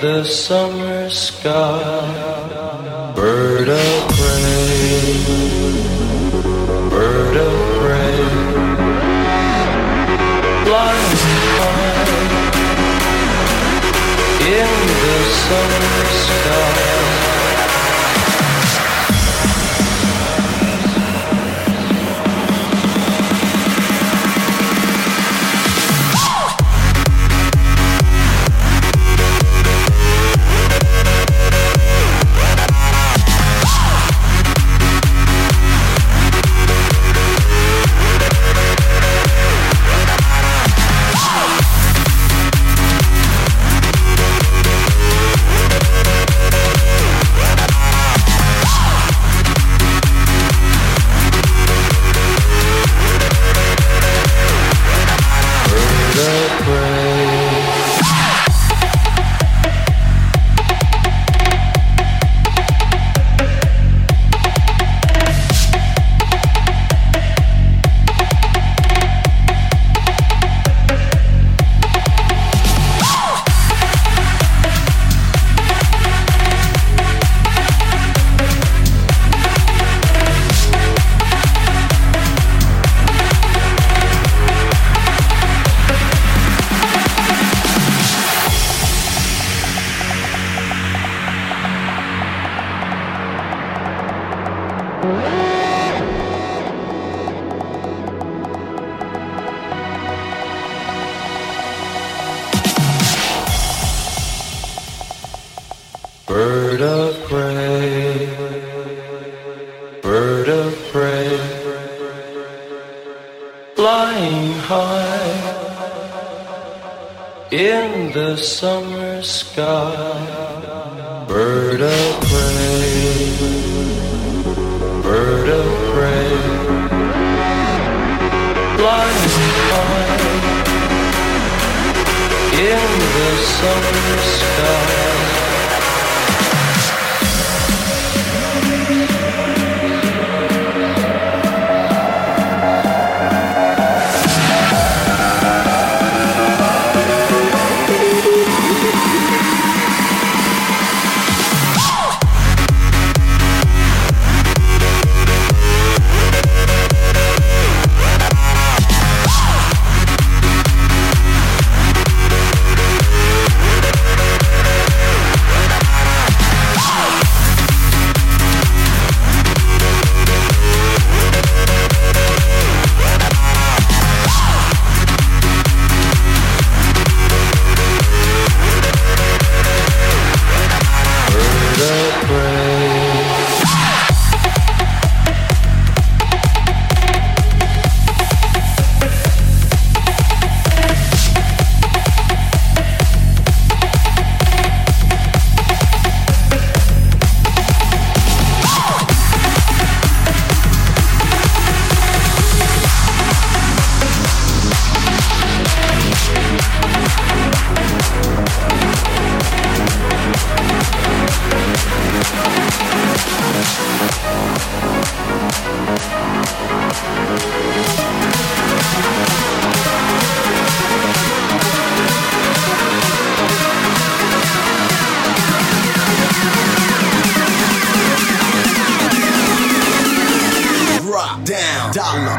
the summer sky. coração.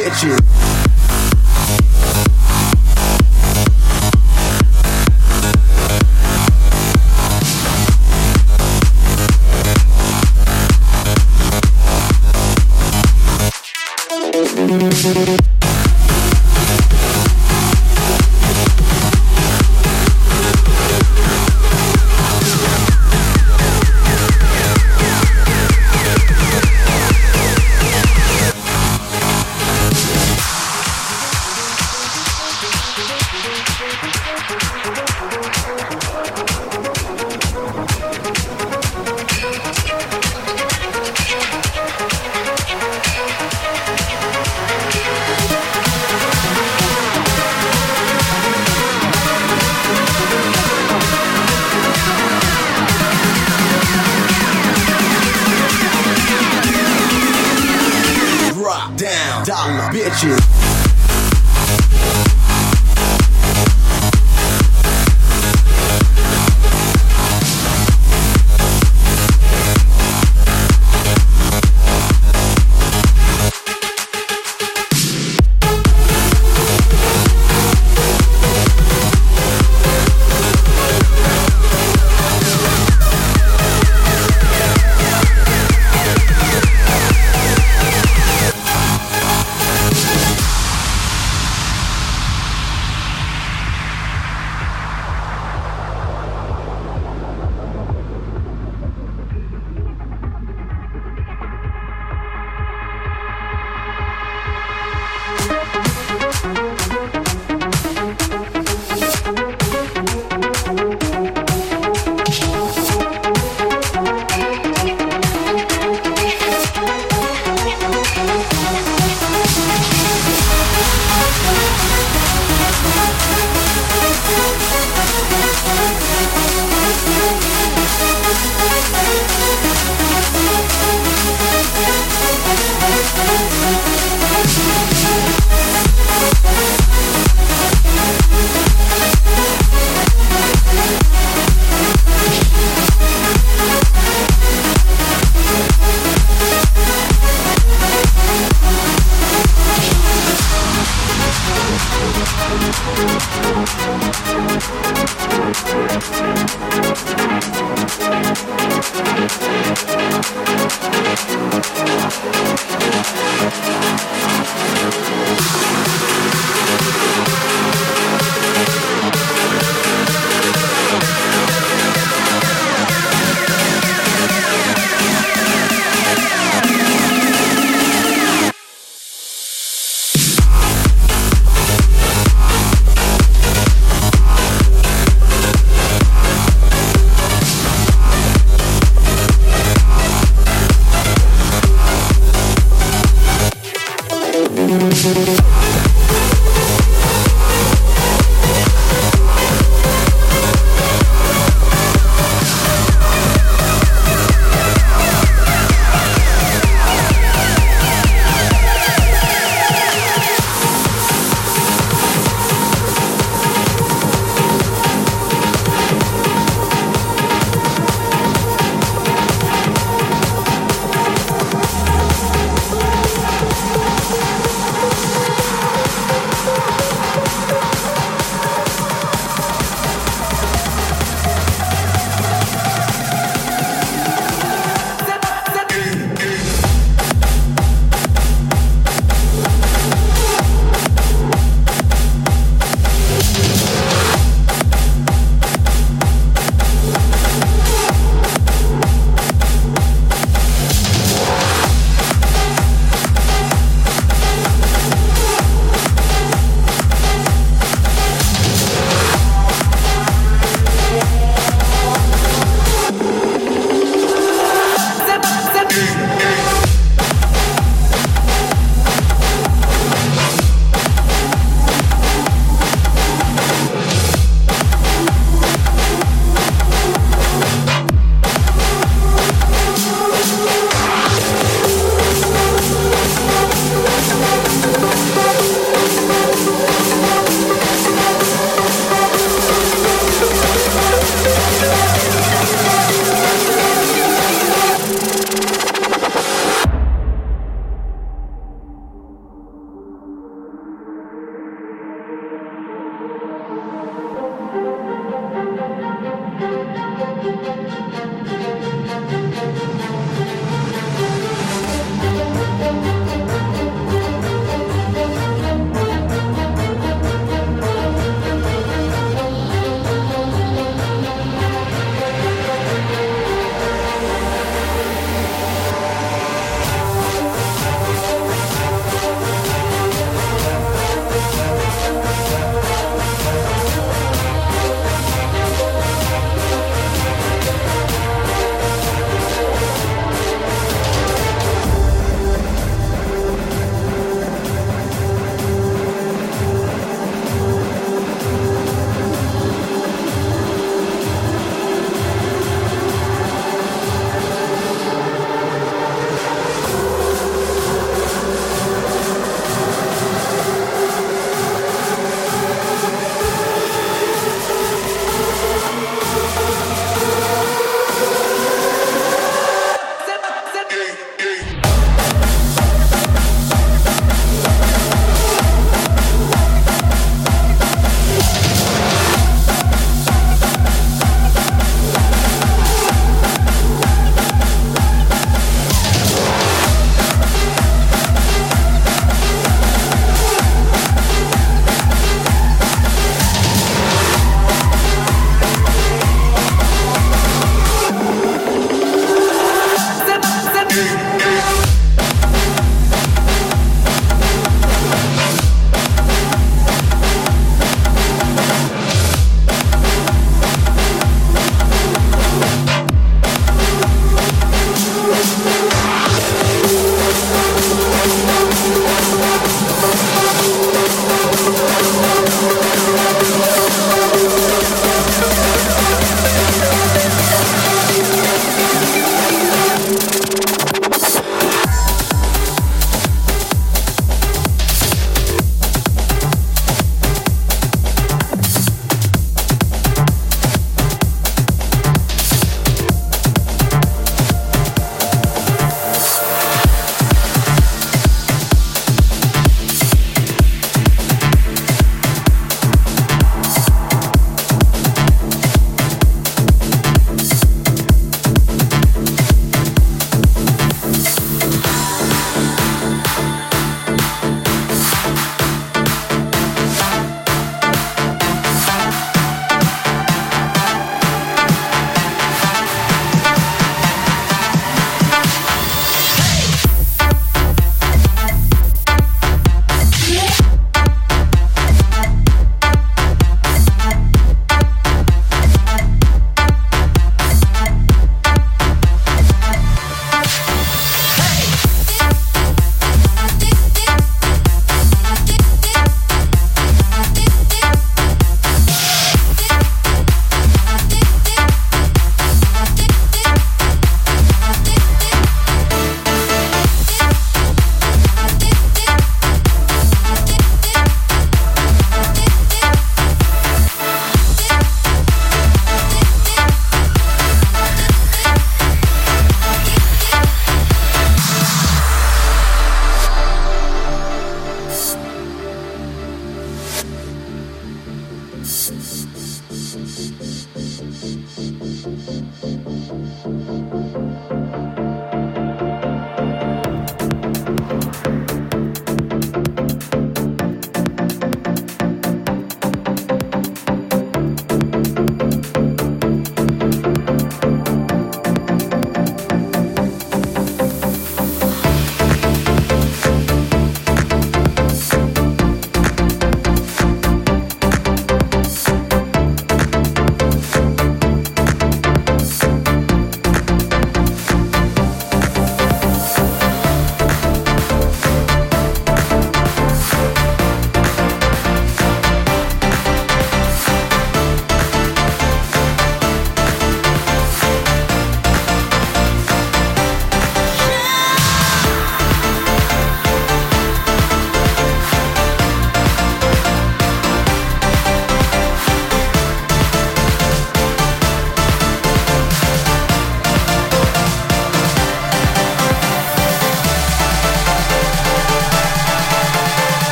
bitches.